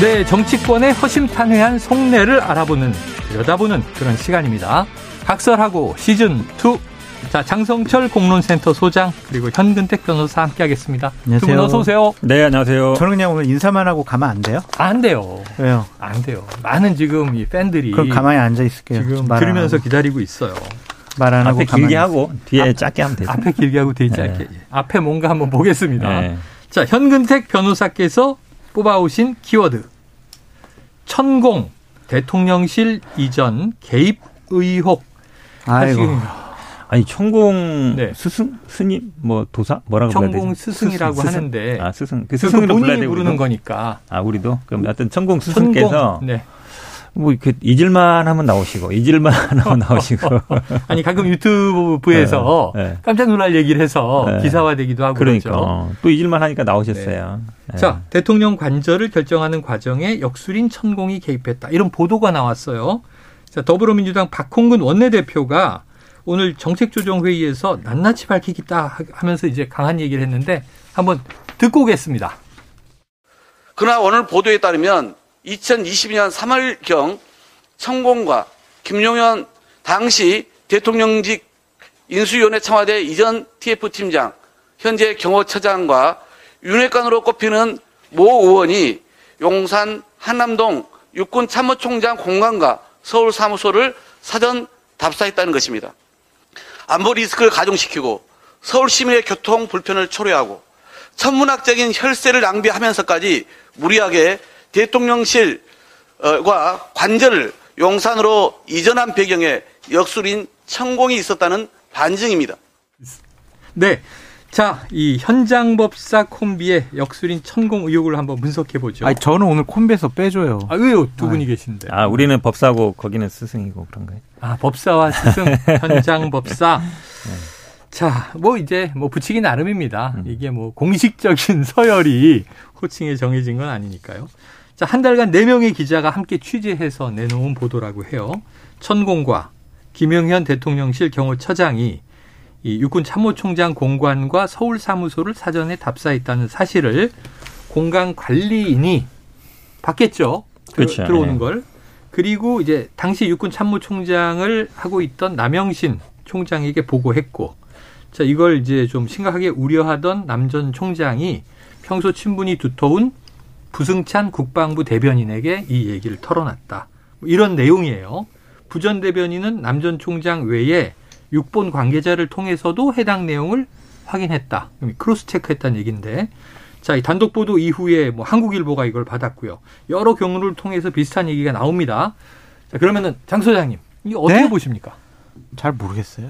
네, 정치권의 허심탄회한 속내를 알아보는, 들여다보는 그런 시간입니다. 각설하고 시즌 2. 자, 장성철 공론센터 소장, 그리고 현근택 변호사 함께하겠습니다. 안녕하세요. 두분 어서 오세요. 네, 안녕하세요. 저는 그냥 오늘 인사만 하고 가면 안 돼요? 안 돼요. 왜요? 안 돼요. 많은 지금 이 팬들이. 그럼 가만히 앉아 있을게요. 지금 말 들으면서 안 기다리고 있어요. 말 안 하고 앞에 길게 있- 하고 뒤에 짧게 하면 되죠. 앞에 길게 하고 되지 네. 않게. 앞에 뭔가 한번 보겠습니다. 네. 자, 현근택 변호사께서 뽑아오신 키워드. 천공, 대통령실 이전 개입 의혹. 아이고. 아니 천공 네. 스승 스님 뭐 도사 뭐라고 불러야 천공 되지? 스승이라고 스승. 하는데 아 스승 그그 스승으로 불러야 본인이 되고 부르는 거니까. 아 우리도 그럼 하여튼 천공 스승께서 천공. 네. 뭐 이렇게 잊을만 하면 나오시고 잊을만 하면 나오시고 아니 가끔 유튜브에서 네, 네. 깜짝 놀랄 얘기를 해서 네. 기사화되기도 하고 그러니까 그렇죠. 어, 또 잊을만 하니까 나오셨어요. 네. 자, 대통령 관절을 결정하는 과정에 역술인 천공이 개입했다. 이런 보도가 나왔어요. 자, 더불어민주당 박홍근 원내대표가 오늘 정책조정회의에서 낱낱이 밝히겠다 하면서 이제 강한 얘기를 했는데 한번 듣고 오겠습니다. 그러나 오늘 보도에 따르면 2022년 3월경 천공과 김용현 당시 대통령직 인수위원회 청와대 이전 TF팀장, 현재 경호처장과 윤회관으로 꼽히는 모 의원이 용산 한남동 육군 참모총장 공간과 서울 사무소를 사전 답사했다는 것입니다. 안보 리스크를 가중시키고 서울 시민의 교통 불편을 초래하고 천문학적인 혈세를 낭비하면서까지 무리하게 대통령실과 관절을 용산으로 이전한 배경에 역술인 천공이 있었다는 반증입니다. 네. 자, 이 현장법사 콤비의 역술인 천공 의혹을 한번 분석해 보죠. 아니, 저는 오늘 콤비에서 빼줘요. 아, 왜요? 두 분이 계신데. 아 우리는 법사고 거기는 스승이고 그런가요? 아, 법사와 스승, 현장 법사. 자, 뭐 이제 뭐 붙이기 나름입니다. 이게 뭐 공식적인 서열이 호칭에 정해진 건 아니니까요. 자, 한 달간 네명의 기자가 함께 취재해서 내놓은 보도라고 해요. 천공과 김영현 대통령실 경호처장이 이 육군 참모총장 공관과 서울 사무소를 사전에 답사했다는 사실을 공간 관리인이 봤겠죠. 들- 그렇죠. 들어오는 네. 걸. 그리고 이제 당시 육군 참모총장을 하고 있던 남영신 총장에게 보고했고, 자 이걸 이제 좀 심각하게 우려하던 남전 총장이 평소 친분이 두터운 부승찬 국방부 대변인에게 이 얘기를 털어놨다. 뭐 이런 내용이에요. 부전 대변인은 남 전 총장 외에 육본 관계자를 통해서도 해당 내용을 확인했다. 크로스 체크했다는 얘기인데, 자, 이 단독 보도 이후에 뭐 한국일보가 이걸 받았고요. 여러 경로를 통해서 비슷한 얘기가 나옵니다. 자, 그러면은 장 소장님, 이거 어떻게 네? 보십니까? 잘 모르겠어요.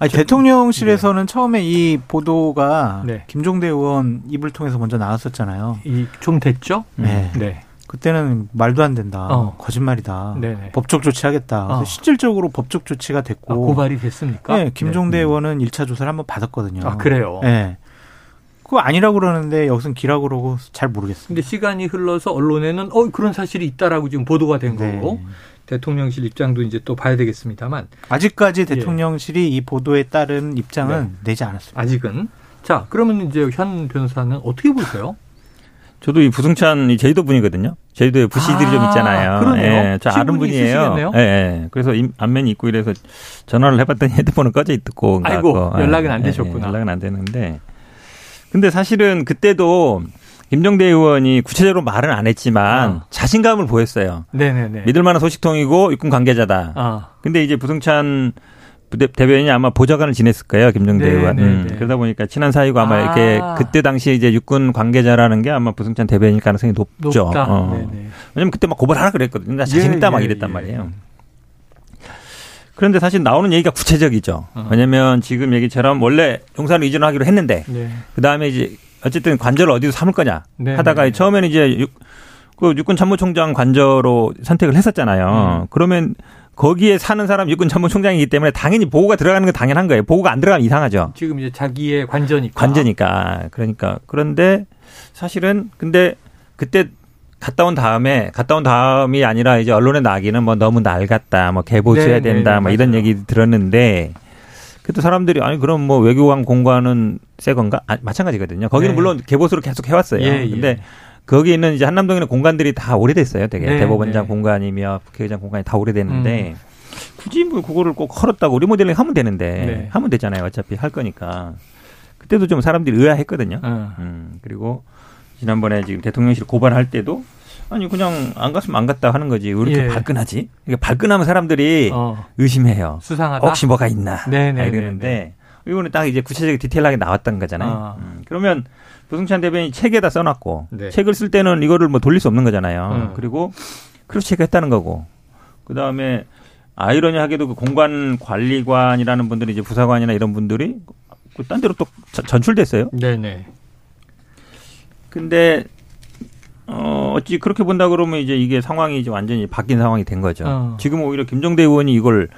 아니, 대통령실에서는 처음에 이 보도가 네. 김종대 의원 입을 통해서 먼저 나왔었잖아요. 이 좀 됐죠? 네. 네. 그때는 말도 안 된다. 어. 거짓말이다. 네네. 법적 조치하겠다. 어. 실질적으로 법적 조치가 됐고. 아, 고발이 됐습니까? 네, 김종대 네. 의원은 1차 조사를 한번 받았거든요. 아, 그래요? 네. 그거 아니라고 그러는데 여기서 기라고 그러고 잘 모르겠습니다. 근데 시간이 흘러서 언론에는 어 그런 사실이 있다라고 지금 보도가 된 네. 거고 대통령실 입장도 이제 또 봐야 되겠습니다만 아직까지 대통령실이 이 보도에 따른 입장은 네. 내지 않았습니다. 아직은 자 그러면 이제 현 변호사는 어떻게 보세요? 저도 이 부승찬 이 제주도 분이거든요. 제주도에 부시들이 아, 좀 있잖아요. 그러네요. 예, 저 아는 분이에요. 있으시겠네요? 예, 예. 그래서 임- 안면이 있고 이래서 전화를 해봤더니 헤드폰은 꺼져 있고. 아이고. 연락은 안 예, 되셨구나. 예, 연락은 안 되는데. 근데 사실은 그때도 김정대 의원이 구체적으로 말은 안 했지만 아. 자신감을 보였어요. 네네네. 믿을 만한 소식통이고 육군 관계자다. 아 근데 이제 부승찬 부대- 대변인이 아마 보좌관을 지냈을 거예요, 김정대 네, 의원. 네, 음, 네. 그러다 보니까 친한 사이고 아마 아. 이렇게 그때 당시 이제 육군 관계자라는 게 아마 부승찬 대변인일 가능성이 높죠. 높다. 어. 왜냐면 그때 막 고발하라 그랬거든요. 나 자신 예, 있다 막 예, 이랬단 예. 말이에요. 그런데 사실 나오는 얘기가 구체적이죠. 어. 왜냐면 지금 얘기처럼 원래 용산을 이전하기로 했는데 네. 그 다음에 이제 어쨌든 관절을 어디서 삼을 거냐 네, 하다가 네. 처음에는 이제 육- 그 육군 참모총장 관저로 선택을 했었잖아요. 음. 그러면 거기에 사는 사람 육군 참모총장이기 때문에 당연히 보고가 들어가는 건 당연한 거예요. 보고가 안 들어가면 이상하죠. 지금 이제 자기의 관저니까. 관저니까. 그러니까 그런데 사실은 근데 그때 갔다 온 다음에 갔다 온 다음이 아니라 이제 언론에 나기는 뭐 너무 낡았다, 뭐 개보수해야 네, 된다, 네, 뭐 이런. 얘기 들었는데 그때 사람들이 아니 그럼 뭐 외교관 공관은 새 건가? 아, 마찬가지거든요. 거기는 네. 물론 개보수로 계속 해왔어요. 예, 예. 근데 거기 있는 이제 한남동에 있는 공간들이 다 오래됐어요. 되게 네, 대법원장 네. 공간이며 국회의장 공간이 다 오래됐는데 음. 굳이 뭐 그거를 꼭 헐었다고 리모델링 하면 되는데 네. 하면 되잖아요. 어차피 할 거니까. 그때도 좀 사람들이 의아했거든요. 어. 음, 그리고 지난번에 지금 대통령실 고발할 때도 아니 그냥 안 갔으면 안 갔다 하는 거지 왜 이렇게 예. 발끈하지? 이게 발끈하면 사람들이 어. 의심해요. 수상하다. 혹시 뭐가 있나? 아, 이러는데 이거는 딱 이제 구체적인 디테일하게 나왔던 거잖아요. 아. 음, 그러면 조승찬 대변인이 책에다 써놨고 네. 책을 쓸 때는 이거를 뭐 돌릴 수 없는 거잖아요. 음. 그리고 cross check 했다는 거고 그 다음에 아이러니하게도 그 공관 관리관이라는 분들이 이제 부사관이나 이런 분들이 그딴 데로 또 전- 전출됐어요. 네네. 근데 어 어찌 그렇게 본다 그러면 이제 이게 상황이 이제 완전히 바뀐 상황이 된 거죠. 어. 지금 오히려 김종대 의원이 이걸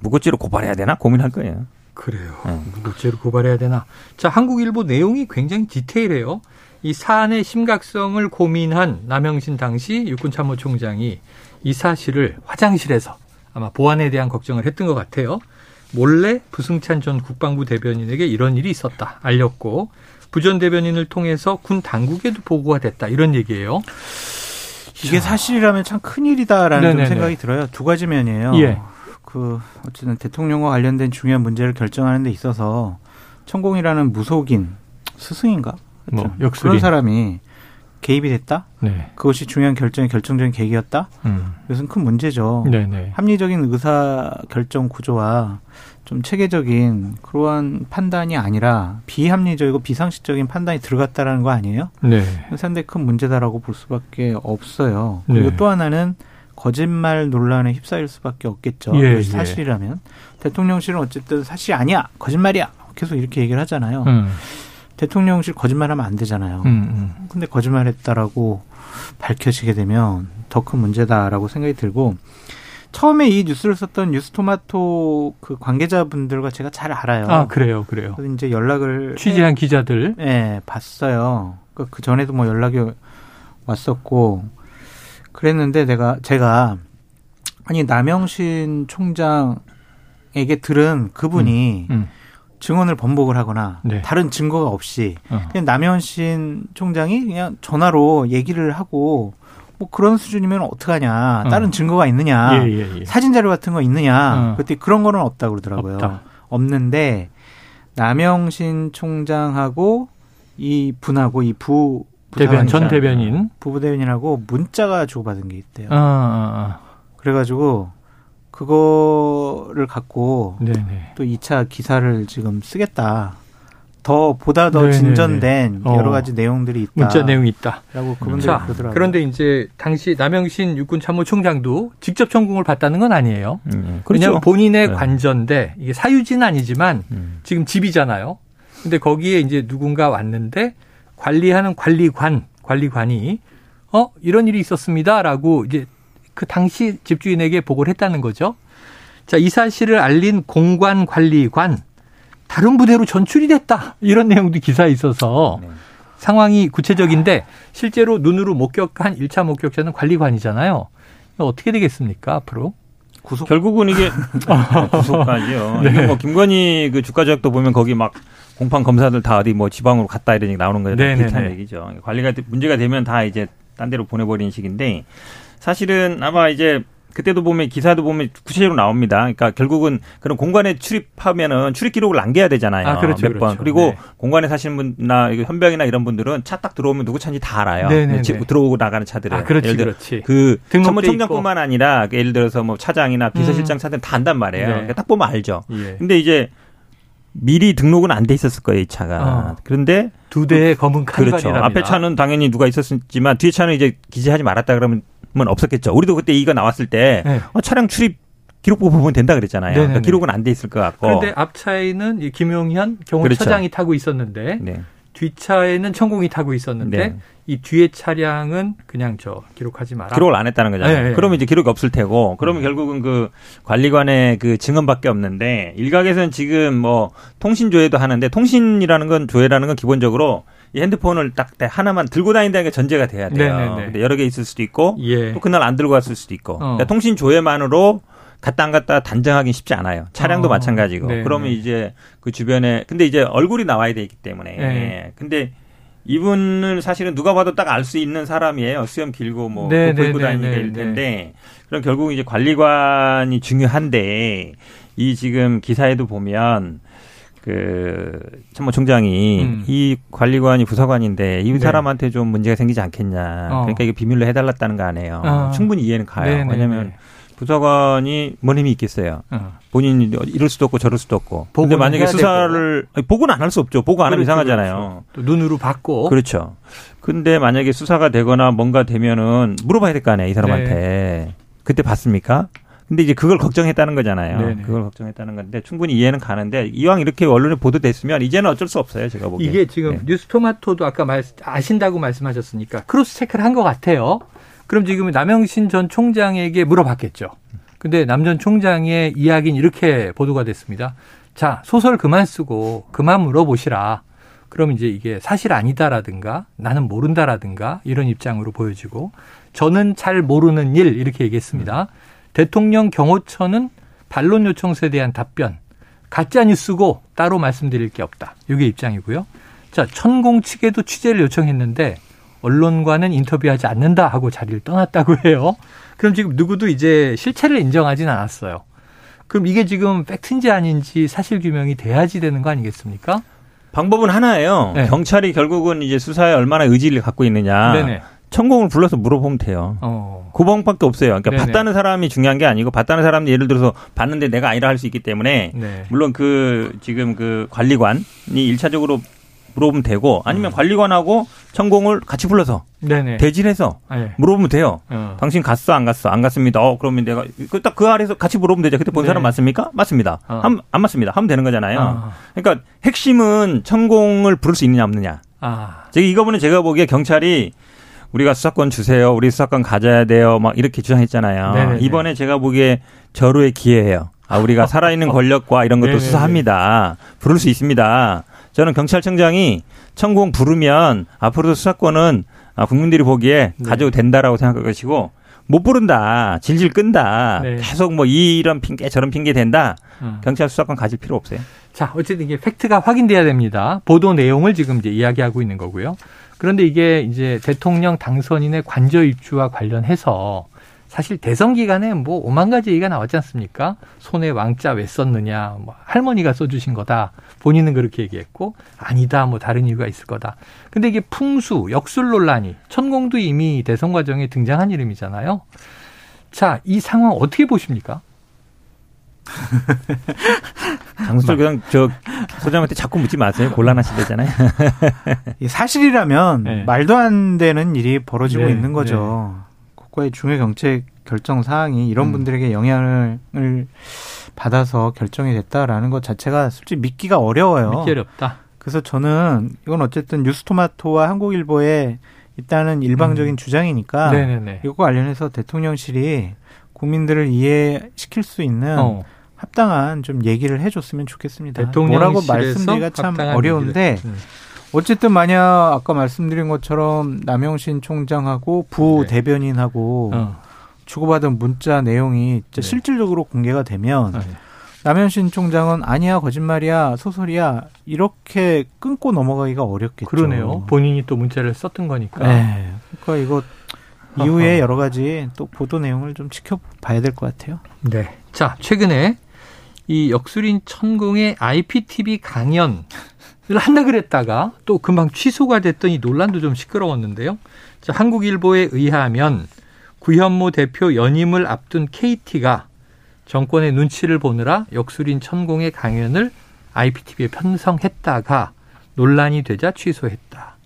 무고죄로 고발해야 되나 고민할 거예요. 그래요. 네. 무고죄로 고발해야 되나? 자, 한국일보 내용이 굉장히 디테일해요. 이 사안의 심각성을 고민한 남영신 당시 육군참모총장이 이 사실을 화장실에서 아마 보안에 대한 걱정을 했던 것 같아요. 몰래 부승찬 전 국방부 대변인에게 이런 일이 있었다 알렸고 부전 대변인을 통해서 군 당국에도 보고가 됐다 이런 얘기예요. 이게 사실이라면 참 큰일이다라는 좀. 생각이 들어요. 두 가지 면이에요. 예. 그 어쨌든 대통령과 관련된 중요한 문제를 결정하는 데 있어서 천공이라는 무속인 스승인가? 뭐, 하여튼 역술인. 그런 사람이 개입이 됐다? 네. 그것이 중요한 결정의 결정적인 계기였다? 음. 이것은 큰 문제죠. 네네. 합리적인 의사 결정 구조와 좀 체계적인 그러한 판단이 아니라 비합리적이고 비상식적인 판단이 들어갔다라는 거 아니에요? 네. 상당히 큰 문제다라고 볼 수밖에 없어요. 그리고 네. 또 하나는 거짓말 논란에 휩싸일 수밖에 없겠죠. 예, 예. 사실이라면 대통령실은 어쨌든 사실이 아니야, 거짓말이야. 계속 이렇게 얘기를 하잖아요. 음. 대통령실 거짓말하면 안 되잖아요. 음. 음. 근데 거짓말했다라고 밝혀지게 되면 더 큰 문제다라고 생각이 들고 처음에 이 뉴스를 썼던 뉴스토마토 그 관계자분들과 제가 잘 알아요. 아 그래요, 그래요. 그래서 이제 연락을 취재한 기자들. 예, 봤어요. 그, 그 전에도 뭐 연락이 왔었고 그랬는데 내가 제가 아니 남영신 총장에게 들은 그분이 음. 증언을 번복을 하거나 네. 다른 증거가 없이 어. 그냥 남현신 총장이 그냥 전화로 얘기를 하고 뭐 그런 수준이면 어떡하냐 어. 다른 증거가 있느냐 예, 예, 예. 사진 자료 같은 거 있느냐 어. 그때 그런 거는 없다고 그러더라고요 없다. 없는데 남영신 총장하고 이 분하고 이 부 대변 전 대변인. 부부 대변인하고 문자가 주고받은 게 있대요 아, 아, 그래가지고 그거를 갖고 아. 네네. 또 2차 기사를 지금 쓰겠다. 더 보다 더 네네네. 진전된 어. 여러 가지 내용들이 있다. 문자 내용이 있다. 라고 그분들이 자, 그러더라고요. 그런데 이제 당시 남영신 육군 참모총장도 직접 전공을 받다는 건 아니에요. 음, 왜냐하면 본인의 네. 관전데 이게 사유지는 아니지만 음. 지금 집이잖아요. 근데 거기에 이제 누군가 왔는데 관리하는 관리관, 관리관이 어 이런 일이 있었습니다라고 이제 그 당시 집주인에게 보고를 했다는 거죠. 자, 이 사실을 알린 공관 관리관 다른 부대로 전출이 됐다 이런 내용도 기사에 있어서 네. 상황이 구체적인데 실제로 눈으로 목격한 1차 목격자는 관리관이잖아요. 어떻게 되겠습니까 앞으로? 구속 결국은 이게 구속까지요. 네. 뭐 김건희 그 주가 조작도 보면 거기 막 공판 검사들 다 어디 뭐 지방으로 갔다 이런 얘기 나오는 거예요. 네네네. 비슷한 얘기죠. 관리가 문제가 되면 다 이제 딴 데로 보내버리는 식인데 사실은 아마 이제 그때도 보면 기사도 보면 구체적으로 나옵니다. 그러니까 결국은 그런 공간에 출입하면은 출입 기록을 남겨야 되잖아요. 아, 그렇죠, 몇 번. 그렇죠. 그리고 네. 공간에 사시는 분이나 현병이나 이런 분들은 차 딱 들어오면 누구 차인지 다 알아요. 네네네. 집 들어오고 나가는 차들은. 아, 그렇지, 예를 들어 그렇지. 그 참모총장뿐만 아니라 그 예를 들어서 뭐 차장이나 비서실장 차들은 다 안단 말이에요. 네. 그러니까 딱 보면 알죠. 예. 근데 이제 미리 등록은 안 돼 있었을 거예요, 이 차가. 어. 그런데 두 대의 검은 그렇죠. 칸관이랍니다. 앞에 차는 당연히 누가 있었지만 뒤에 차는 이제 기재하지 말았다 그러면 없었겠죠. 우리도 그때 이거 나왔을 때 네. 어, 차량 출입 기록부 보면 된다 그랬잖아요. 네네네. 그러니까 기록은 안 돼 있을 것 같고. 그런데 앞차에는 이 김용현 경호처장이 타고 있었는데 네. 뒷차에는 천공이 타고 있었는데 네. 이 뒤에 차량은 그냥 저 기록하지 마라. 기록을 안 했다는 거잖아요. 네, 네. 그러면 이제 기록이 없을 테고, 그러면 결국은 그 관리관의 그 증언밖에 없는데 일각에서는 지금 뭐 통신 조회도 하는데 통신이라는 건 조회라는 건 기본적으로 이 핸드폰을 딱 하나만 들고 다닌다는 게 전제가 돼야 돼요. 네, 네, 네. 근데 여러 개 있을 수도 있고 예. 또 그날 안 들고 갔을 수도 있고. 어. 그러니까 통신 조회만으로 갔다 안 갔다 단정하기 쉽지 않아요. 차량도 어. 마찬가지고. 네, 그러면 네. 이제 그 주변에 근데 이제 얼굴이 나와야 되기 때문에. 네. 근데 이분은 사실은 누가 봐도 딱 알 수 있는 사람이에요. 수염 길고 뭐 네, 돋보 입고 네, 다니니까 네, 일 네. 텐데 그럼 결국 이제 관리관이 중요한데 이 지금 기사에도 보면 그 참모총장이 음. 이 관리관이 부사관인데 이 네. 사람한테 좀 문제가 생기지 않겠냐. 어. 그러니까 이게 비밀로 해달랐다는 거 아니에요. 어. 충분히 이해는 가요. 네, 네, 왜냐하면 네. 부사관이 뭔 힘이 있겠어요. 어. 본인이 이럴 수도 없고 저럴 수도 없고. 근데 만약에 수사를 아니, 보고는 안 할 수 없죠. 보고 안 하면 그렇죠, 이상하잖아요. 그렇죠. 또 눈으로 봤고. 그렇죠. 근데 만약에 수사가 되거나 뭔가 되면은 물어봐야 될 거 아니에요, 이 사람한테. 네. 그때 봤습니까? 근데 이제 그걸 걱정했다는 거잖아요. 네네. 그걸 걱정했다는 건데 충분히 이해는 가는데 이왕 이렇게 언론에 보도됐으면 이제는 어쩔 수 없어요, 제가 보기에. 이게 지금 네. 뉴스토마토도 아까 말, 아신다고 말씀하셨으니까 크로스 체크를 한 것 같아요. 그럼 지금 남영신 전 총장에게 물어봤겠죠. 근데 남 전 총장의 이야기는 이렇게 보도가 됐습니다. 자, 소설 그만 쓰고 그만 물어보시라. 그럼 이제 이게 사실 아니다라든가 나는 모른다라든가 이런 입장으로 보여지고 저는 잘 모르는 일 이렇게 얘기했습니다. 대통령 경호처는 반론 요청서에 대한 답변 가짜 뉴스고 따로 말씀드릴 게 없다. 이게 입장이고요. 자, 천공 측에도 취재를 요청했는데 언론과는 인터뷰하지 않는다 하고 자리를 떠났다고 해요. 그럼 지금 누구도 이제 실체를 인정하진 않았어요. 그럼 이게 지금 팩트인지 아닌지 사실 규명이 돼야지 되는 거 아니겠습니까? 방법은 하나예요. 네. 경찰이 결국은 이제 수사에 얼마나 의지를 갖고 있느냐. 네네. 천공을 불러서 물어보면 돼요. 어. 그 방법밖에 없어요. 그러니까 네네. 봤다는 사람이 중요한 게 아니고 봤다는 사람이 예를 들어서 봤는데 내가 아니라 할 수 있기 때문에 네. 물론 그 지금 그 관리관이 일차적으로 물어보면 되고 아니면 음. 관리관하고 천공을 같이 불러서 네네. 대질해서 네. 물어보면 돼요. 어. 당신 갔어 안 갔어 안 갔습니다. 어 그러면 내가 딱 그 아래서 같이 물어보면 되죠. 그때 본 네. 사람 맞습니까? 맞습니다. 어. 함- 안 맞습니다. 하면 되는 거잖아요. 아. 그러니까 핵심은 천공을 부를 수 있느냐 없느냐. 아. 제가 이거는 제가 보기에 경찰이 우리가 수사권 주세요. 우리 수사권 가져야 돼요. 막 이렇게 주장했잖아요. 네네네. 이번에 제가 보기에 절호의 기회예요. 아, 우리가 살아있는 권력과 이런 것도 네네네. 수사합니다. 부를 수 있습니다. 저는 경찰청장이 천공 부르면 앞으로도 수사권은 아, 국민들이 보기에 네. 가져도 된다라고 생각할 것이고 못 부른다. 질질 끈다. 네. 계속 뭐 이런 핑계 저런 핑계 된다. 음. 경찰 수사권 가질 필요 없어요. 자, 어쨌든 이게 팩트가 확인돼야 됩니다. 보도 내용을 지금 이제 이야기하고 있는 거고요. 그런데 이게 이제 대통령 당선인의 관저 입주와 관련해서 사실 대선 기간에 뭐 오만 가지 얘기가 나왔지 않습니까? 손에 왕자 왜 썼느냐, 뭐 할머니가 써주신 거다. 본인은 그렇게 얘기했고 아니다, 뭐 다른 이유가 있을 거다. 근데 이게 풍수, 역술 논란이 천공도 이미 대선 과정에 등장한 이름이잖아요. 자, 이 상황 어떻게 보십니까? 장수철 그냥 저 소장한테 자꾸 묻지 마세요. 곤란하시대잖아요. 이 사실이라면 네. 말도 안 되는 일이 벌어지고 네, 있는 거죠. 국가의 중요 정책 결정 사항이 이런 음. 분들에게 영향을 받아서 결정이 됐다라는 것 자체가 솔직히 믿기가 어려워요. 믿기 어렵다. 그래서 저는 이건 어쨌든 뉴스토마토와 한국일보의 일단은 일방적인 음. 주장이니까 네네네. 이거 관련해서 대통령실이 국민들을 이해시킬 수 있는 어. 합당한 좀 얘기를 해줬으면 좋겠습니다. 뭐라고 말씀드리기가 참 어려운데 얘기를. 음. 어쨌든 만약 아까 말씀드린 것처럼 남영신 총장하고 부 네. 대변인하고 어. 주고받은 문자 내용이 네. 실질적으로 공개가 되면 네. 남현신 총장은 아니야 거짓말이야 소설이야 이렇게 끊고 넘어가기가 어렵겠죠. 그러네요. 본인이 또 문자를 썼던 거니까. 네. 그러니까 이거 이후에. 여러 가지 또 보도 내용을 좀 지켜봐야 될 것 같아요. 네. 자, 최근에 이 역술인 천공의 IPTV 강연을 한다 그랬다가 또 금방 취소가 됐더니 논란도 좀 시끄러웠는데요. 자, 한국일보에 의하면 구현모 대표 연임을 앞둔 KT가 정권의 눈치를 보느라 역술인 천공의 강연을 IPTV에 편성했다가 논란이 되자 취소했다.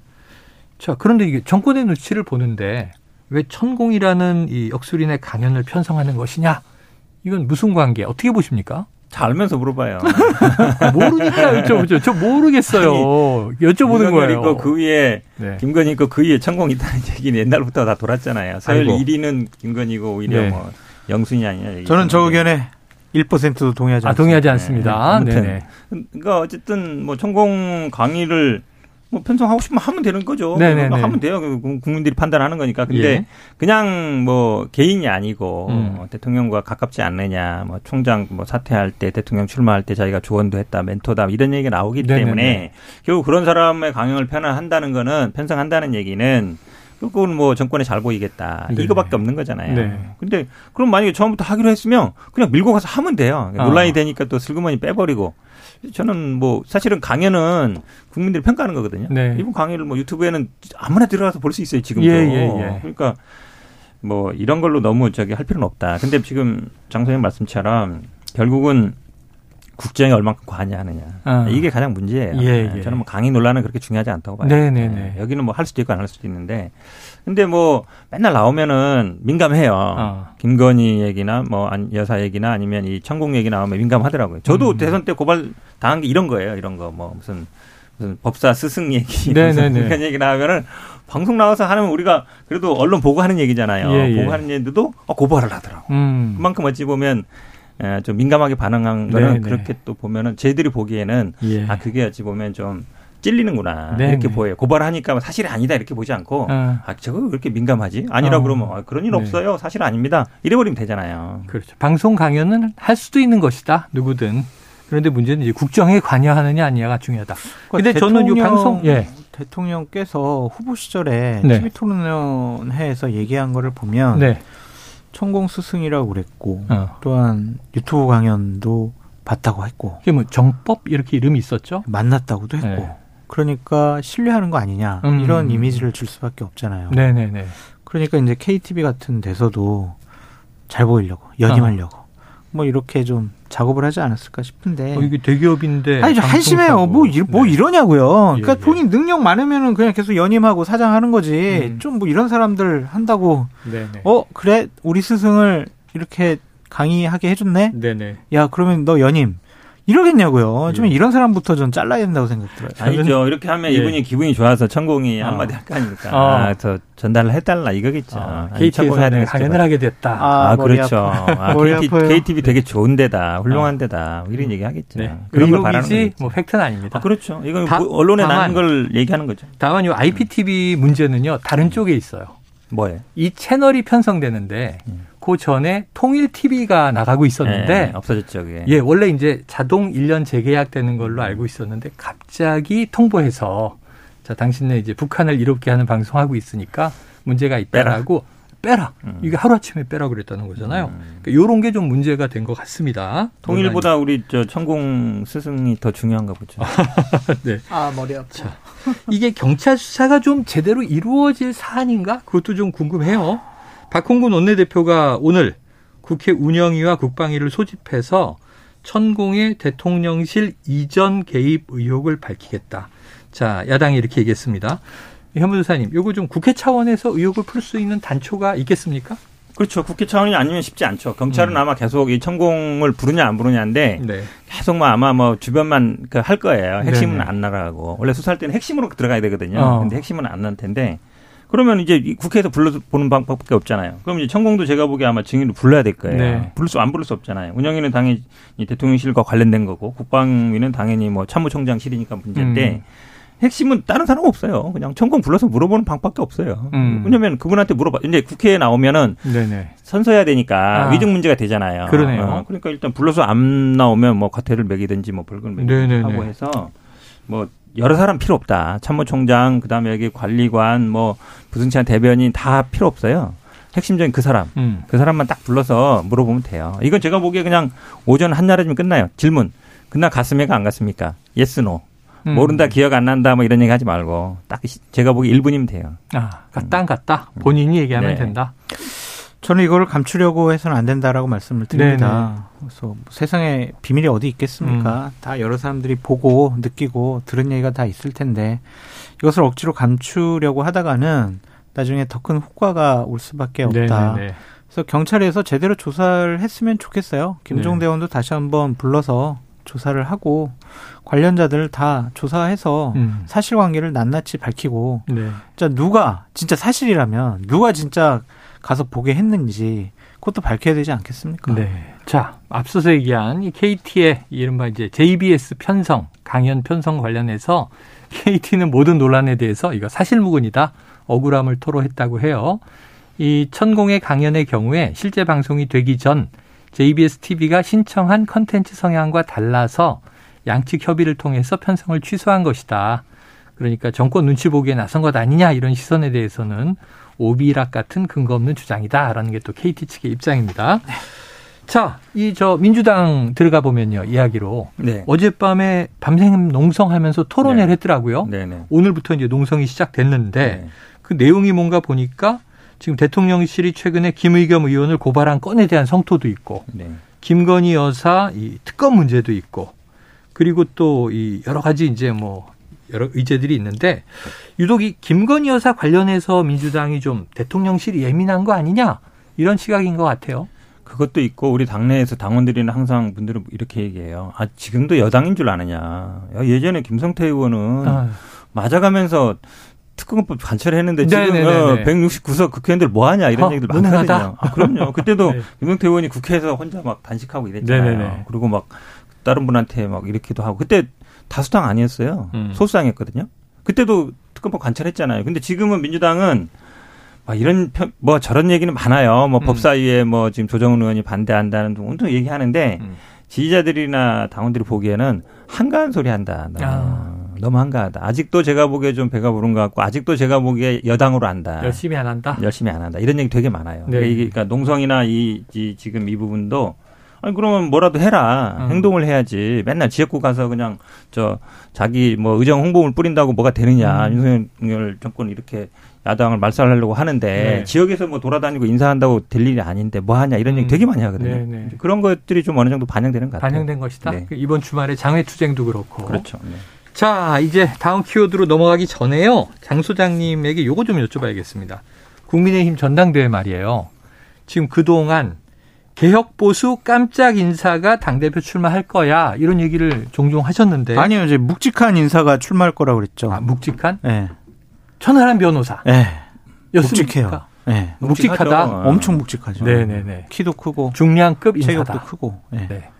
자, 그런데 이게 정권의 눈치를 보는데 왜 천공이라는 이 역술인의 강연을 편성하는 것이냐? 이건 무슨 관계? 어떻게 보십니까? 잘 알면서 물어봐요. 모르니까 여쭤보죠. 저 모르겠어요. 여쭤보는 거예요. 있고 그 위에 네. 김건희 있고 그 위에 천공 있다는 얘기는 옛날부터 다 돌았잖아요. 아이고. 1위는 김건희고 오히려 네. 뭐 영순이 아니냐. 얘기 저는 저. 의견에 1%도 동의하지 아, 않습니다. 동의하지 않습니다. 네. 네. 아무튼. 네 그러니까 어쨌든 뭐 천공 강의를 뭐 편성하고 싶으면 하면 되는 거죠. 네네네. 그거 하면 돼요. 그 국민들이 판단하는 거니까. 근데 예. 그냥 뭐 개인이 아니고 음. 어, 대통령과 가깝지 않느냐, 뭐 총장 뭐 사퇴할 때 대통령 출마할 때 자기가 조언도 했다, 멘토다 뭐 이런 얘기가 나오기 네네네. 때문에 결국 그런 사람의 강령을 편한다는 거는 편성한다는 얘기는 그건 뭐 정권에 잘 보이겠다 네네. 이거밖에 없는 거잖아요. 네. 근데 그럼 만약에 처음부터 하기로 했으면 그냥 밀고 가서 하면 돼요. 아. 논란이 되니까 또 슬그머니 빼버리고. 저는 뭐 사실은 강연은 국민들이 평가하는 거거든요. 네. 이번 강의를 뭐 유튜브에는 아무나 들어가서 볼 수 있어요 지금도. 예, 예, 예. 그러니까 뭐 이런 걸로 너무 저기 할 필요는 없다. 근데 지금 장 선생님 말씀처럼 결국은 국정에 얼만큼 관여하느냐 아. 이게 가장 문제예요. 예, 예. 저는 뭐 강의 논란은 그렇게 중요하지 않다고 봐요. 네네네. 예, 여기는 뭐 할 수도 있고 안 할 수도 있는데, 근데 뭐 맨날 나오면은 민감해요. 아. 김건희 얘기나 뭐 안- 여사 얘기나 아니면 이 천공 얘기 나오면 민감하더라고요. 저도 음. 대선 때 고발 당한 게 이런 거예요. 이런 거 뭐 무슨 무슨 법사 스승 얘기 네네네. 무슨 그런 얘기 나오면은 방송 나와서 하면 우리가 그래도 언론 보고 하는 얘기잖아요. 예, 예. 보고 하는 얘기도 어, 고발을 하더라고. 음. 그만큼 어찌 보면 에, 좀 민감하게 반응한 거는 네네. 그렇게 또 보면은 저희들이 보기에는 예. 아 그게 어찌 보면 좀 찔리는구나 네네. 이렇게 보여요. 고발하니까 사실이 아니다 이렇게 보지 않고 아. 아 저거 왜 이렇게 민감하지? 아니라 어. 그러면 아, 그런 일 네. 없어요. 사실 아닙니다. 이래버리면 되잖아요. 그렇죠. 방송 강연은 할 수도 있는 것이다. 누구든. 그런데 문제는 이제 국정에 관여하느냐 아니냐가 중요하다. 근데 저는 이 대통령- 방송 예. 대통령께서 후보 시절에 네. TV 토론회에서 얘기한 거를 보면 네. 천공 스승이라고 그랬고 어. 또한 유튜브 강연도 봤다고 했고 이게 뭐 정법 이렇게 이름이 있었죠? 만났다고도 했고 네. 그러니까 신뢰하는 거 아니냐 음. 이런 이미지를 줄 수밖에 없잖아요. 네, 네, 네. 그러니까 이제 KTV 같은 데서도 잘 보이려고 연임하려고 뭐 이렇게 좀 작업을 하지 않았을까 싶은데 어, 이게 대기업인데 아니 좀 한심해요. 뭐, 이, 뭐 네. 이러냐고요. 그러니까 예, 예. 본인 능력 많으면은 그냥 계속 연임하고 사장하는 거지. 음. 좀뭐 이런 사람들 한다고 네, 네. 어 그래 우리 스승을 이렇게 강의하게 해줬네. 네, 네. 야 그러면 너 연임 이러겠냐고요. 좀 예. 이런 사람부터 전 잘라야 된다고 생각 들어요. 아니죠. 이렇게 하면 예. 이분이 기분이 좋아서 천공이 어. 한마디 할거 아닙니까? 어. 아, 저 전달을 해달라 이거겠죠. 아, 아니, KT에서 되겠죠. 강연을 하게 됐다. 아, 아, 그렇죠. 아, KT. KTV 되게 좋은 데다, 훌륭한 데다, 뭐 이런 얘기 하겠죠. 네. 그런 걸 바라는 의혹이지 거죠. 뭐 팩트는 아닙니다. 아, 그렇죠. 이건 다- 뭐 언론에 다만- 나는 걸 얘기하는 거죠. 다만 이 IPTV 문제는요. 다른 쪽에 있어요. 뭐예요? 이 채널이 편성되는데 음. 그 전에 통일 TV가 나가고 있었는데 예, 없어졌죠, 그게. 예, 원래 이제 자동 1년 재계약되는 걸로 알고 있었는데 갑자기 통보해서 자, 당신네 이제 북한을 이롭게 하는 방송하고 있으니까 문제가 있다라고 빼라. 음. 이게 하루아침에 빼라 그랬다는 거잖아요. 음. 그러니까 이런 게 좀 문제가 된 것 같습니다. 통일보다 우리 저 천공 스승이 더 중요한가 보죠. 네. 아 머리 아파. 자, 이게 경찰 수사가 좀 제대로 이루어질 사안인가? 그것도 좀 궁금해요. 박홍근 원내대표가 오늘 국회 운영위와 국방위를 소집해서 천공의 대통령실 이전 개입 의혹을 밝히겠다. 자, 야당이 이렇게 얘기했습니다. 현무조사님, 요거 좀 국회 차원에서 의혹을 풀 수 있는 단초가 있겠습니까? 그렇죠. 국회 차원이 아니면 쉽지 않죠. 경찰은 음. 아마 계속 이 천공을 부르냐 안 부르냐인데 네. 계속 뭐 아마 뭐 주변만 그할 거예요. 핵심은 네네. 안 나가고 원래 수사할 때는 핵심으로 들어가야 되거든요. 어. 근데 핵심은 안 날 텐데 그러면 이제 이 국회에서 불러 보는 방법밖에 없잖아요. 그럼 이제 천공도 제가 보기에 아마 증인을 불러야 될 거예요. 네. 부를 수 안 부를 수 없잖아요. 운영위는 당연히 이 대통령실과 관련된 거고 국방위는 당연히 뭐 참모총장실이니까 문제인데 음. 핵심은 다른 사람 없어요. 그냥 천공 불러서 물어보는 방법밖에 없어요. 음. 왜냐하면 그분한테 물어봐. 이제 국회에 나오면은 네네. 선서해야 되니까 아. 위증 문제가 되잖아요. 그러네요. 어, 그러니까 일단 불러서 안 나오면 뭐 과태를 매기든지 뭐 벌금을 매기든지. 하고 해서 뭐 여러 사람 필요 없다. 참모총장 그 다음에 여기 관리관 뭐 부승찬 대변인 다 필요 없어요. 핵심적인 그 사람. 음. 그 사람만 딱 불러서 물어보면 돼요. 이건 제가 보기에 그냥 오전 한나절이면 끝나요. 질문. 그날 갔습니까? 안 갔습니까? yes no. 음. 모른다, 기억 안 난다, 뭐 이런 얘기 하지 말고 딱 시- 제가 보기 1분이면 돼요. 아, 갔다 안 갔다. 본인이 얘기하면 네. 된다. 저는 이거를 감추려고 해서는 안 된다라고 말씀을 드립니다. 그래서 뭐 세상에 비밀이 어디 있겠습니까? 다 여러 사람들이 보고 느끼고 들은 얘기가 다 있을 텐데 이것을 억지로 감추려고 하다가는 나중에 더 큰 효과가 올 수밖에 없다. 네네네. 그래서 경찰에서 제대로 조사를 했으면 좋겠어요. 김종대 네. 다시 한번 불러서 조사를 하고 관련자들을 다 조사해서 음. 사실관계를 낱낱이 밝히고 네. 진짜 누가 진짜 사실이라면 누가 진짜 가서 보게 했는지 그것도 밝혀야 되지 않겠습니까? 네. 자, 앞서서 얘기한 이 KT의 이른바 이제 JBS 편성, 강연 편성 관련해서 KT는 모든 논란에 대해서 이거 사실무근이다. 억울함을 토로했다고 해요. 이 천공의 강연의 경우에 실제 방송이 되기 전 JBS TV가 신청한 컨텐츠 성향과 달라서 양측 협의를 통해서 편성을 취소한 것이다. 그러니까 정권 눈치 보기에 나선 것 아니냐 이런 시선에 대해서는 오비락 같은 근거 없는 주장이다라는 게 또 KT 측의 입장입니다. 자, 이 저 민주당 들어가 보면요 이야기로 네. 어젯밤에 밤샘 농성하면서 토론회를 네. 했더라고요. 네네. 오늘부터 이제 농성이 시작됐는데 네. 그 내용이 뭔가 보니까 지금 대통령실이 최근에 김의겸 의원을 고발한 건에 대한 성토도 있고 네. 김건희 여사 이 특검 문제도 있고 그리고 또 이 여러 가지 이제 뭐 여러 의제들이 있는데 유독 이 김건희 여사 관련해서 민주당이 좀 대통령실이 예민한 거 아니냐 이런 시각인 것 같아요. 그것도 있고 우리 당내에서 당원들이는 항상 분들은 이렇게 얘기해요. 아 지금도 여당인 줄 아느냐. 야, 예전에 김성태 의원은 아, 맞아가면서 특검법 관철했는데 지금 네네네네. 어, 169석 국회의원들 뭐 하냐 이런 어, 얘기들. 많거든요. 아, 그럼요. 그때도 네. 김성태 의원이 국회에서 혼자 막 단식하고 이랬잖아요. 네네네. 그리고 막 다른 분한테 막 이렇게도 하고 그때 다수당 아니었어요. 음. 소수당이었거든요. 그때도 특검법 관철했잖아요. 근데 지금은 민주당은 막 이런 편, 뭐 저런 얘기는 많아요. 뭐 음. 법사위에 뭐 지금 조정은 의원이 반대한다는 등 온통 얘기하는데 음. 지지자들이나 당원들이 보기에는 한가한 소리 한다. 아. 너무 한가하다. 아직도 제가 보기에 좀 배가 부른 것 같고 아직도 제가 보기에 여당으로 한다. 열심히 안 한다. 열심히 안 한다. 이런 얘기 되게 많아요. 네. 그러니까, 이게 그러니까 농성이나 이, 이 지금 이 부분도 아니 그러면 뭐라도 해라. 음. 행동을 해야지. 맨날 지역구 가서 그냥 저 자기 뭐 의정 홍보물 뿌린다고 뭐가 되느냐. 음. 윤석열 정권 이렇게 야당을 말살하려고 하는데 네. 지역에서 뭐 돌아다니고 인사한다고 될 일이 아닌데 뭐 하냐 이런 얘기 음. 되게 많이 하거든요. 네, 네. 그런 것들이 좀 어느 정도 반영되는 것 같아요. 반영된 것이다. 네. 그 이번 주말에 장외투쟁도 그렇고. 그렇죠. 네. 자, 이제 다음 키워드로 넘어가기 전에요. 장 소장님에게 요거 좀 여쭤봐야겠습니다. 국민의힘 전당대회 말이에요. 지금 그 동안 개혁보수 깜짝 인사가 당대표 출마할 거야. 이런 얘기를 종종 하셨는데. 아니요, 이제 묵직한 인사가 출마할 거라고 그랬죠. 아, 묵직한? 예. 천하람 변호사. 예. 였습니까? 묵직해요. 예. 묵직하다. 묵직하죠. 엄청 묵직하죠. 네네네. 키도 크고 중량급 체격도 인사다. 크고. 예. 네.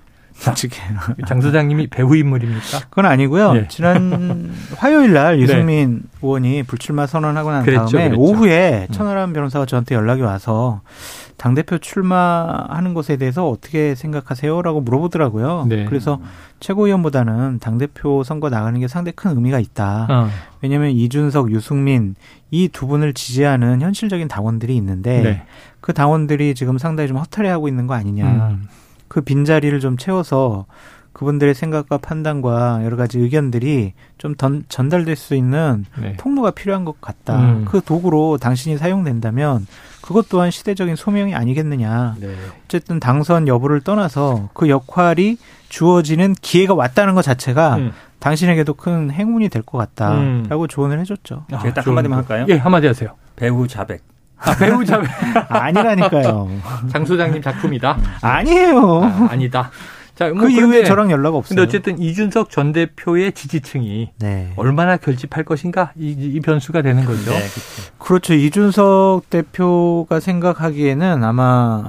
묵직해요. 장 소장님이 배우 인물입니까? 그건 아니고요. 네. 지난 화요일 날 유승민 의원이 불출마 선언하고 난 그랬죠, 다음에 그랬죠. 오후에 음. 천하람 변호사가 저한테 연락이 와서 당대표 출마하는 것에 대해서 어떻게 생각하세요 라고 물어보더라고요. 네. 그래서 최고위원보다는 당대표 선거 나가는 게 상당히 큰 의미가 있다. 어. 왜냐하면 이준석, 유승민 이 두 분을 지지하는 현실적인 당원들이 있는데 네. 그 당원들이 지금 상당히 좀 허탈해하고 있는 거 아니냐. 음. 그 빈자리를 좀 채워서 그분들의 생각과 판단과 여러 가지 의견들이 좀 던- 전달될 수 있는 네. 통로가 필요한 것 같다. 음. 그 도구로 당신이 사용된다면 그것 또한 시대적인 소명이 아니겠느냐. 네. 어쨌든 당선 여부를 떠나서 그 역할이 주어지는 기회가 왔다는 것 자체가 음. 당신에게도 큰 행운이 될것 음. 같다라고 조언을 해줬죠. 아, 제가 딱 한마디만 거. 할까요? 예, 한마디 하세요. 배우 자백. 아, 배우자 아니라니까요. 장 소장님 작품이다. 아니에요. 아, 아니다. 자, 뭐 그 이후에 저랑 연락 없어요. 근데 어쨌든 이준석 전 대표의 지지층이 네. 얼마나 결집할 것인가 이, 이 변수가 되는 거죠. 네, 그렇죠. 그렇죠. 이준석 대표가 생각하기에는 아마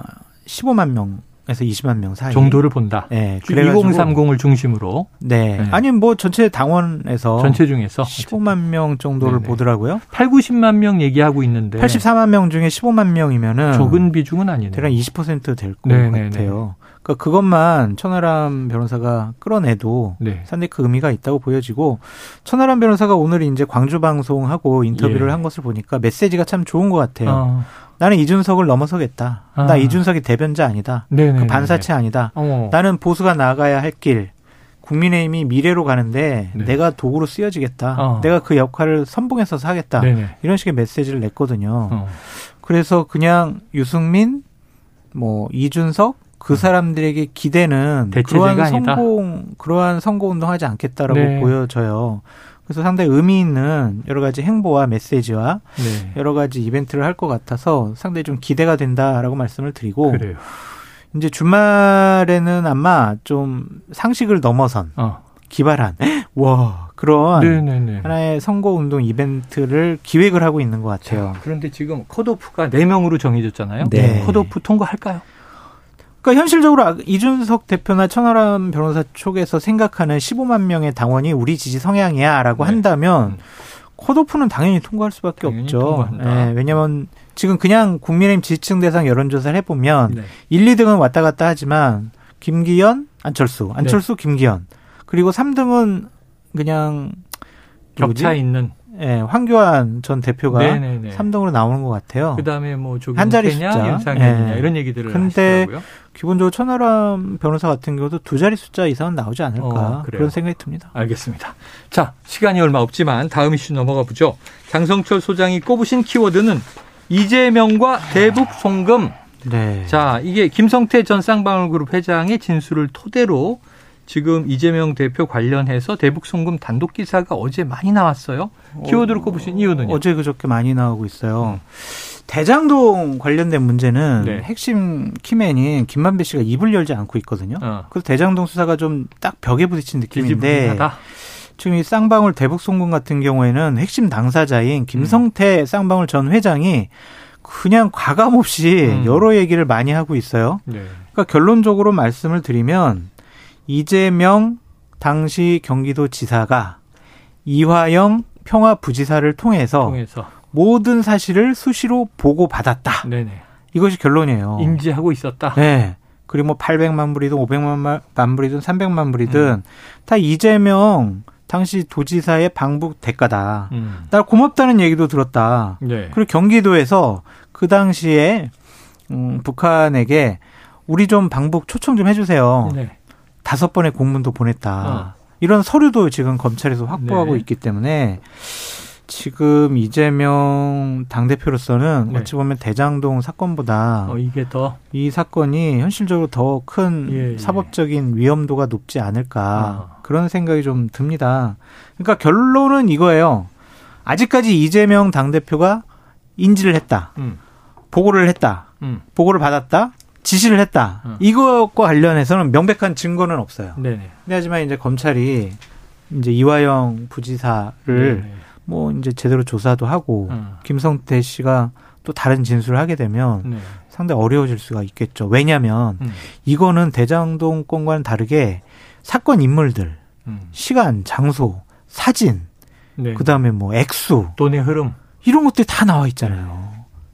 15만 명 에서 20만 명 사이 정도를 본다. 네, 그래가지고 2030을 중심으로 네. 네. 아니 뭐 전체 당원에서 전체 중에서 15만 명 정도를 네네. 보더라고요. 8, 90만 명 얘기하고 있는데 84만 명 중에 15만 명이면은 적은 비중은 아니네요. 대략 20%될 것 네네네. 같아요. 그러니까 그것만 천하람 변호사가 끌어내도 네. 상당히 그 의미가 있다고 보여지고 천하람 변호사가 오늘 이제 광주 방송하고 인터뷰를 예. 한 것을 보니까 메시지가 참 좋은 것 같아요. 어, 나는 이준석을 넘어서겠다. 아. 나 이준석이 대변자 아니다. 네네. 그 반사체 아니다. 어. 나는 보수가 나아가야 할 길. 국민의힘이 미래로 가는데 네. 내가 도구로 쓰여지겠다. 어. 내가 그 역할을 선봉해서 하겠다. 네네. 이런 식의 메시지를 냈거든요. 어. 그래서 그냥 유승민, 뭐 이준석 그 사람들에게 기대는 음. 그러한 아니다. 성공, 그러한 선거 운동하지 않겠다라고 네. 보여져요. 그래서 상당히 의미 있는 여러 가지 행보와 메시지와 네. 여러 가지 이벤트를 할 것 같아서 상당히 좀 기대가 된다라고 말씀을 드리고 그래요. 이제 주말에는 아마 좀 상식을 넘어선 어. 기발한 와 그런 네네네. 하나의 선거 운동 이벤트를 기획을 하고 있는 것 같아요. 그런데 지금 컷오프가 4 명으로 정해졌잖아요. 네. 컷오프 통과할까요? 그러니까 현실적으로 아- 이준석 대표나 천하람 변호사 쪽에서 생각하는 15만 명의 당원이 우리 지지 성향이야라고 네. 한다면 음. 컷오프는 당연히 통과할 수밖에 당연히 없죠. 통과한다. 예, 왜냐하면 지금 그냥 국민의힘 지지층 대상 여론조사를 해보면 네. 1, 2등은 왔다 갔다 하지만 김기현, 안철수, 네. 안철수, 김기현 그리고 3등은 그냥? 격차 있는. 예, 황교안 전 대표가 네네네. 3등으로 나오는 것 같아요. 그다음에 뭐 한 자리 조경태냐 숫자. 윤상현이냐 예. 이런 얘기들을 근데 하시더라고요. 기본적으로 천하람 변호사 같은 경우도 두 자리 숫자 이상은 나오지 않을까 어. 그런 생각이 듭니다. 알겠습니다. 자, 시간이 얼마 없지만 다음 이슈 넘어가 보죠. 장성철 소장이 꼽으신 키워드는 이재명과 대북 송금. 네. 자, 이게 김성태 전 쌍방울그룹 회장의 진술을 토대로 지금 이재명 대표 관련해서 대북 송금 단독 기사가 어제 많이 나왔어요. 키워드로 꼽으신 이유는요? 어제 그저께 많이 나오고 있어요. 대장동 관련된 문제는 네. 핵심 키맨인 김만배 씨가 입을 열지 않고 있거든요. 어. 그래서 대장동 수사가 좀 딱 벽에 부딪힌 느낌인데. 지금 이 쌍방울 대북 송금 같은 경우에는 핵심 당사자인 음. 김성태 쌍방울 전 회장이 그냥 과감 없이 음. 여러 얘기를 많이 하고 있어요. 네. 그러니까 결론적으로 말씀을 드리면 이재명 당시 경기도 지사가 이화영 평화부지사를 통해서 통해서. 모든 사실을 수시로 보고받았다. 네네. 이것이 결론이에요. 인지하고 있었다. 네. 그리고 뭐 800만 불이든 500만 불이든 300만 불이든 음. 다 이재명 당시 도지사의 방북 대가다. 음. 날 고맙다는 얘기도 들었다. 네. 그리고 경기도에서 그 당시에 음, 북한에게 우리 좀 방북 초청 좀 해주세요. 네. 다섯 번의 공문도 보냈다. 어. 이런 서류도 지금 검찰에서 확보하고 네. 있기 때문에 지금 이재명 당대표로서는 네. 어찌 보면 대장동 사건보다 어, 이게 더. 이 사건이 현실적으로 더큰 예, 예. 사법적인 위험도가 높지 않을까 아. 그런 생각이 좀 듭니다. 그러니까 결론은 이거예요. 아직까지 이재명 당대표가 인지를 했다. 음. 보고를 했다. 음. 보고를 받았다. 지시를 했다. 어. 이것과 관련해서는 명백한 증거는 없어요. 네네. 근데 하지만 이제 검찰이 이제 이화영 부지사를 네네. 뭐 이제 제대로 조사도 하고 어. 김성태 씨가 또 다른 진술을 하게 되면 네. 상당히 어려워질 수가 있겠죠. 왜냐하면 음. 이거는 대장동 건과는 다르게 사건 인물들, 음. 시간, 장소, 사진, 네. 그다음에 뭐 액수 돈의 흐름. 이런 것들이 다 나와 있잖아요.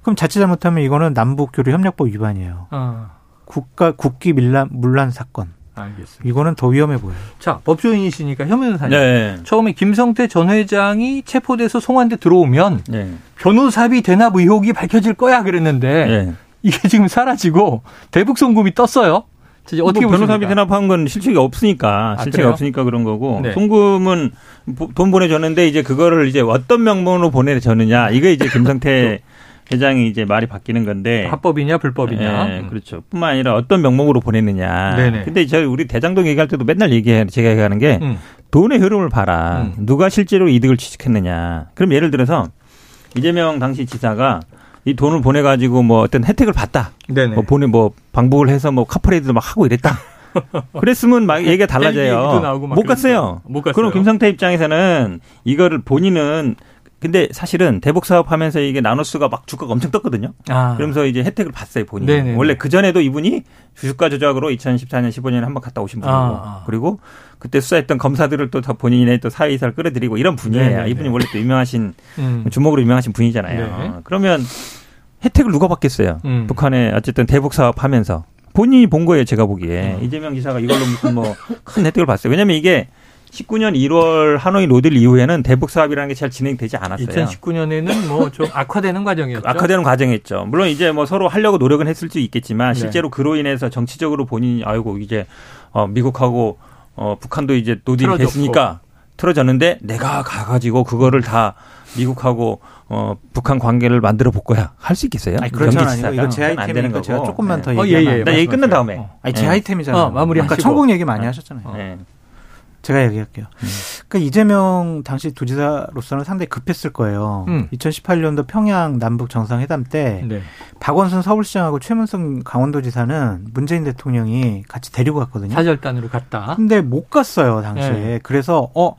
그럼 자칫 잘못하면 이거는 남북 교류 협력법 위반이에요. 아, 국가 국기 밀란 물란 사건. 알겠습니다. 이거는 더 위험해 보여요. 자, 법조인이시니까 현 변호사님. 네. 처음에 김성태 전 회장이 체포돼서 송환돼 들어오면 네. 변호사비 대납 의혹이 밝혀질 거야 그랬는데 네. 이게 지금 사라지고 대북 송금이 떴어요. 어떻게 뭐 변호사비? 대납한 건 실체가 없으니까 아, 실체가 그래요? 없으니까 그런 거고 네. 송금은 보- 돈 보내줬는데 이제 그거를 이제 어떤 명목으로 보내줬느냐 이게 이제 김성태 회장이 이제 말이 바뀌는 건데 합법이냐 불법이냐. 예, 그렇죠. 뿐만 아니라 어떤 명목으로 보냈느냐. 네네. 근데 저희 우리 대장동 얘기할 때도 맨날 얘기해 제가 얘기하는 게 음. 돈의 흐름을 봐라. 음. 누가 실제로 이득을 취득했느냐. 그럼 예를 들어서 이재명 당시 지사가 이 돈을 보내 가지고 뭐 어떤 혜택을 받다. 네네. 뭐 보내 뭐 방북을 해서 뭐 카프레이드도 막 하고 이랬다. 그랬으면 막 얘기가 달라져요. 못 갔어요. 못 갔어요. 그럼 김성태 입장에서는 이거를 본인은 근데 사실은 대북 사업하면서 이게 나노스가 막 주가가 엄청 떴거든요. 아. 그러면서 이제 혜택을 봤어요 본인. 네네네. 원래 그 전에도 이분이 주주가 조작으로 2014년 15년에 한 번 갔다 오신 분이고 아, 아. 그리고 그때 수사했던 검사들을 또 다 본인의 또 사회이사를 끌어들이고 이런 분이에요. 네네네. 이분이 원래 또 유명하신 음. 주목으로 유명하신 분이잖아요. 네. 그러면 혜택을 누가 받겠어요? 음. 북한에 어쨌든 대북 사업하면서 본인이 본 거예요. 제가 보기에 음. 이재명 지사가 이걸로 무슨 뭐 큰 혜택을 봤어요. 왜냐하면 이게 19년 1월 하노이 로딜 이후에는 대북 사업이라는 게 잘 진행되지 않았어요. 2019년에는 뭐 좀 악화되는 과정이었죠. 악화되는 과정이었죠. 물론 이제 뭐 서로 하려고 노력은 했을 수 있겠지만 네. 실제로 그로 인해서 정치적으로 본인이 아이고 이제 어 미국하고 어 북한도 이제 노딜이. 됐으니까 틀어졌는데 내가 가가지고 그거를 다 미국하고 어 북한 관계를 만들어 볼 거야 할 수 있겠어요? 아니, 그렇죠. 경기 아니고. 이거 제 아이템이니까 제가 거고. 조금만 더 네. 어, 얘기하면 예, 예. 안나 얘기 끝난 다음에. 어. 아니 제 네. 아이템이잖아요. 어, 마무리 아까. 천공 얘기 많이 어. 하셨잖아요. 어. 네. 제가 얘기할게요. 그러니까 이재명 당시 도지사로서는 상당히 급했을 거예요. 음. 2018년도 평양 남북 정상회담 때 네. 박원순 서울시장하고 최문성 강원도지사는 문재인 대통령이 같이 데리고 갔거든요. 사절단으로 갔다. 근데 못 갔어요 당시에. 네. 그래서 어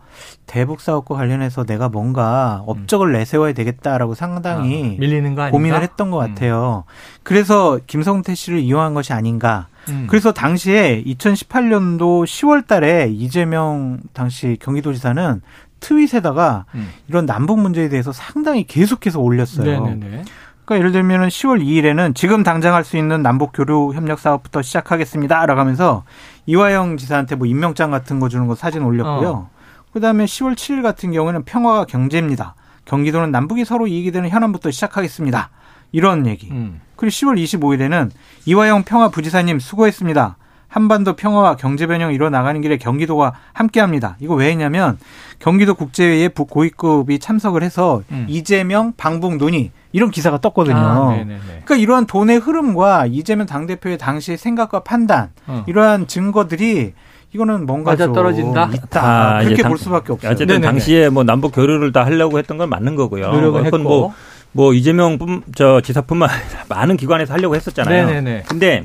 대북 사업과 관련해서 내가 뭔가 업적을 내세워야 되겠다라고 상당히 아, 밀리는 거 아닌가? 고민을 했던 것 같아요. 그래서 김성태 씨를 이용한 것이 아닌가. 음. 그래서 당시에 2018년도 10월 달에 이재명 당시 경기도지사는 트윗에다가 음. 이런 남북 문제에 대해서 상당히 계속해서 올렸어요. 네네네. 그러니까 예를 들면 10월 2일에는 지금 당장 할 수 있는 남북 교류 협력 사업부터 시작하겠습니다라고 하면서 이화영 지사한테 뭐 임명장 같은 거 주는 거 사진 올렸고요. 어. 그다음에 10월 7일 같은 경우에는 평화가 경제입니다. 경기도는 남북이 서로 이익이 되는 현안부터 시작하겠습니다. 이런 얘기. 음. 그리고 10월 25일에는 이화영 평화 부지사님 수고했습니다. 한반도 평화와 경제 변형 이뤄 나가는 길에 경기도가 함께합니다. 이거 왜 했냐면 경기도 국제회의에 북고위급이 참석을 해서 음. 이재명 방북 논의 이런 기사가 떴거든요. 아, 네네네. 그러니까 이러한 돈의 흐름과 이재명 당 대표의 당시의 생각과 판단 어. 이러한 증거들이 이거는 뭔가 맞아 좀 떨어진다? 있다. 다 그렇게 당- 볼 수밖에 없어요. 어쨌든 네네네. 당시에 뭐 남북 교류를 다 하려고 했던 건 맞는 거고요. 노력을 그건 했고. 뭐, 뭐 이재명 뿐, 저 지사뿐만 아니라 많은 기관에서 하려고 했었잖아요. 네네네. 근데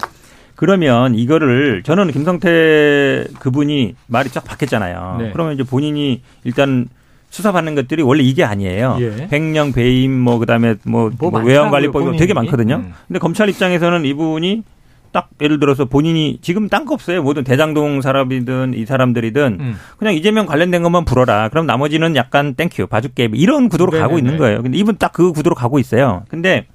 그러면 이거를 저는 김성태 그분이 말이 쫙 바뀌었잖아요. 네. 그러면 이제 본인이 일단 수사받는 것들이 원래 이게 아니에요. 예. 횡령, 배임, 뭐 그다음에 뭐, 뭐뭐 외환관리법 이거 되게. 많거든요. 음. 근데 검찰 입장에서는 이분이 딱 예를 들어서 본인이 지금 딴 거 없어요. 모든 대장동 사람이든 이 사람들이든 음. 그냥 이재명 관련된 것만 불어라. 그럼 나머지는 약간 thank you 봐줄게 이런 구도로 네네네. 가고 있는 거예요. 근데 이분 딱 그 구도로 가고 있어요. 근데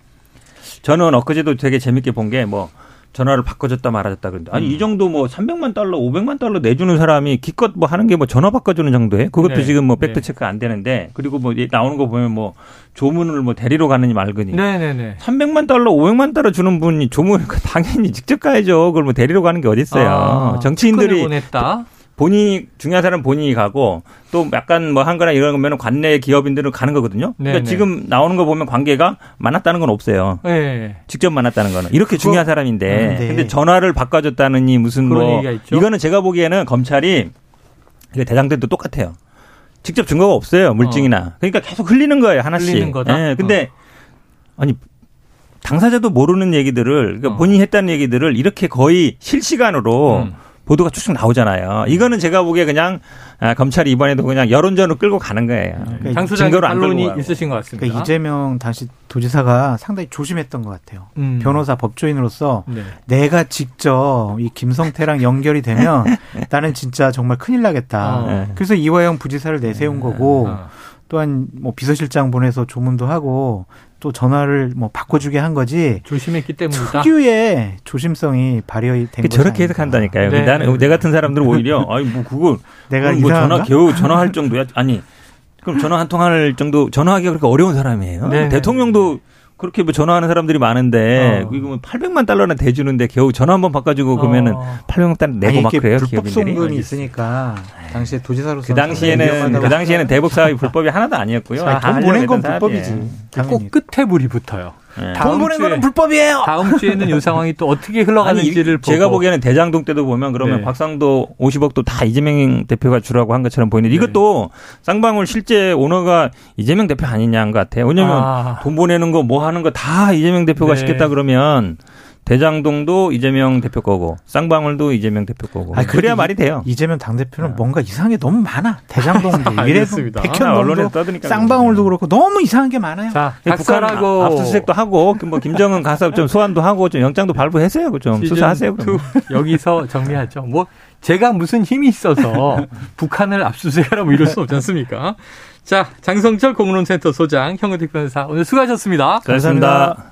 저는 엊그제도 되게 재밌게 본 게 뭐 전화를 바꿔줬다 말아줬다 그런데 아니 음. 이 정도 뭐 300만 달러, 500만 달러 내주는 사람이 기껏 뭐 하는 게 뭐 전화 바꿔주는 정도예요. 그것도 네. 지금 뭐 팩트 네. 체크 안 되는데 그리고 뭐 나오는 거 보면 뭐 조문을 뭐 데리러 가느니 말거니 네네네. 300만 달러, 500만 달러 주는 분이 조문 당연히 직접 가야죠. 그걸 뭐 데리러 가는 게 어디 있어요. 아, 정치인들이 보냈다. 본인이 중요한 사람 은 본인이 가고 또 약간 뭐 한거나 이런 거면 관내 기업인들은 가는 거거든요. 네네. 그러니까 지금 나오는 거 보면 관계가 만났다는 건 없어요. 네. 직접 만났다는 거는 이렇게 그거- 중요한 사람인데 네. 근데 전화를 바꿔줬다느니 무슨 뭐 얘기가 있죠. 이거는 제가 보기에는 검찰이 이거 대장들도 똑같아요. 직접 증거가 없어요 물증이나 그러니까 계속 흘리는 거예요 하나씩. 흘리는 거다? 예, 근데 아니 당사자도 모르는 얘기들을 그러니까 어. 본인이 했다는 얘기들을 이렇게 거의 실시간으로 음. 보도가 쭉쭉 나오잖아요. 이거는 제가 보기에 그냥 아, 검찰이 이번에도 그냥 여론전으로 끌고 가는 거예요. 그러니까 장 소장님 반론이. 있으신 것 같습니다. 그러니까 이재명 당시 도지사가 상당히 조심했던 것 같아요. 음. 변호사 법조인으로서 네. 내가 직접 이 김성태랑 연결이 되면 나는 진짜 정말 큰일 나겠다. 어. 네. 그래서 이화영 부지사를 내세운 거고 어. 또한 뭐 비서실장 보내서 조문도 하고 또 전화를 뭐 바꿔주게 한 거지. 조심했기 때문이다. 특유의 조심성이 발휘된 그 거지 저렇게. 해석한다니까요. 네. 나는 내 같은 사람들은 오히려 아니 뭐 그거 내가 뭐? 전화 겨우 전화할 정도야. 아니 그럼 전화 한 통 할 정도 전화하기가 그렇게 어려운 사람이에요. 네. 대통령도 그렇게 뭐 전화하는 사람들이 많은데 어. 이거 뭐 800만 달러나 대주는데 겨우 전화 한 번 바꿔주고 그러면은 어. 800만 달러 내고 아니, 막 그래요. 불법 기업인들이. 송금이 있으니까 당시에 도지사로서 그 당시에는 그 당시에는 대북 사업이 불법이 하나도 아니었고요. 자, 다돈 보낸 건 불법이지. 당연히. 꼭 끝에 불이 붙어요. 네. 돈 보낸 주에- 거는 불법이에요. 다음 주에는 이 상황이 또 어떻게 아니, 흘러가는지를 보고 제가 보기에는 대장동 때도 보면 그러면 네. 박상도 50억도 다 이재명 대표가 주라고 한 것처럼 보이는데 네. 이것도 쌍방울 실제 오너가 이재명 대표 아니냐 한 것 같아요. 왜냐면 아. 돈 보내는 거 뭐 하는 거 다 이재명 대표가 네. 시켰다 그러면 대장동도 이재명 대표 거고 쌍방울도 이재명 대표 거고 아니, 그래야 그래도 말이 돼요. 이재명 당 대표는 뭔가 이상한 게 너무 많아. 대장동도 언론에 백현동도 떠드니까 쌍방울도 그렇고 너무 이상한 게 많아요. 자, 북한 각설하고 압수수색도 하고 뭐 김정은 가서 좀 소환도 하고 좀 영장도 발부했어요. 좀 시즌 수사하세요. 여기서 정리하죠. 뭐 제가 무슨 힘이 있어서 북한을 압수수색하라 뭐 이럴 수 없지 않습니까? 자, 장성철 공론센터 소장, 형은택 변호사 오늘 수고하셨습니다. 고맙습니다.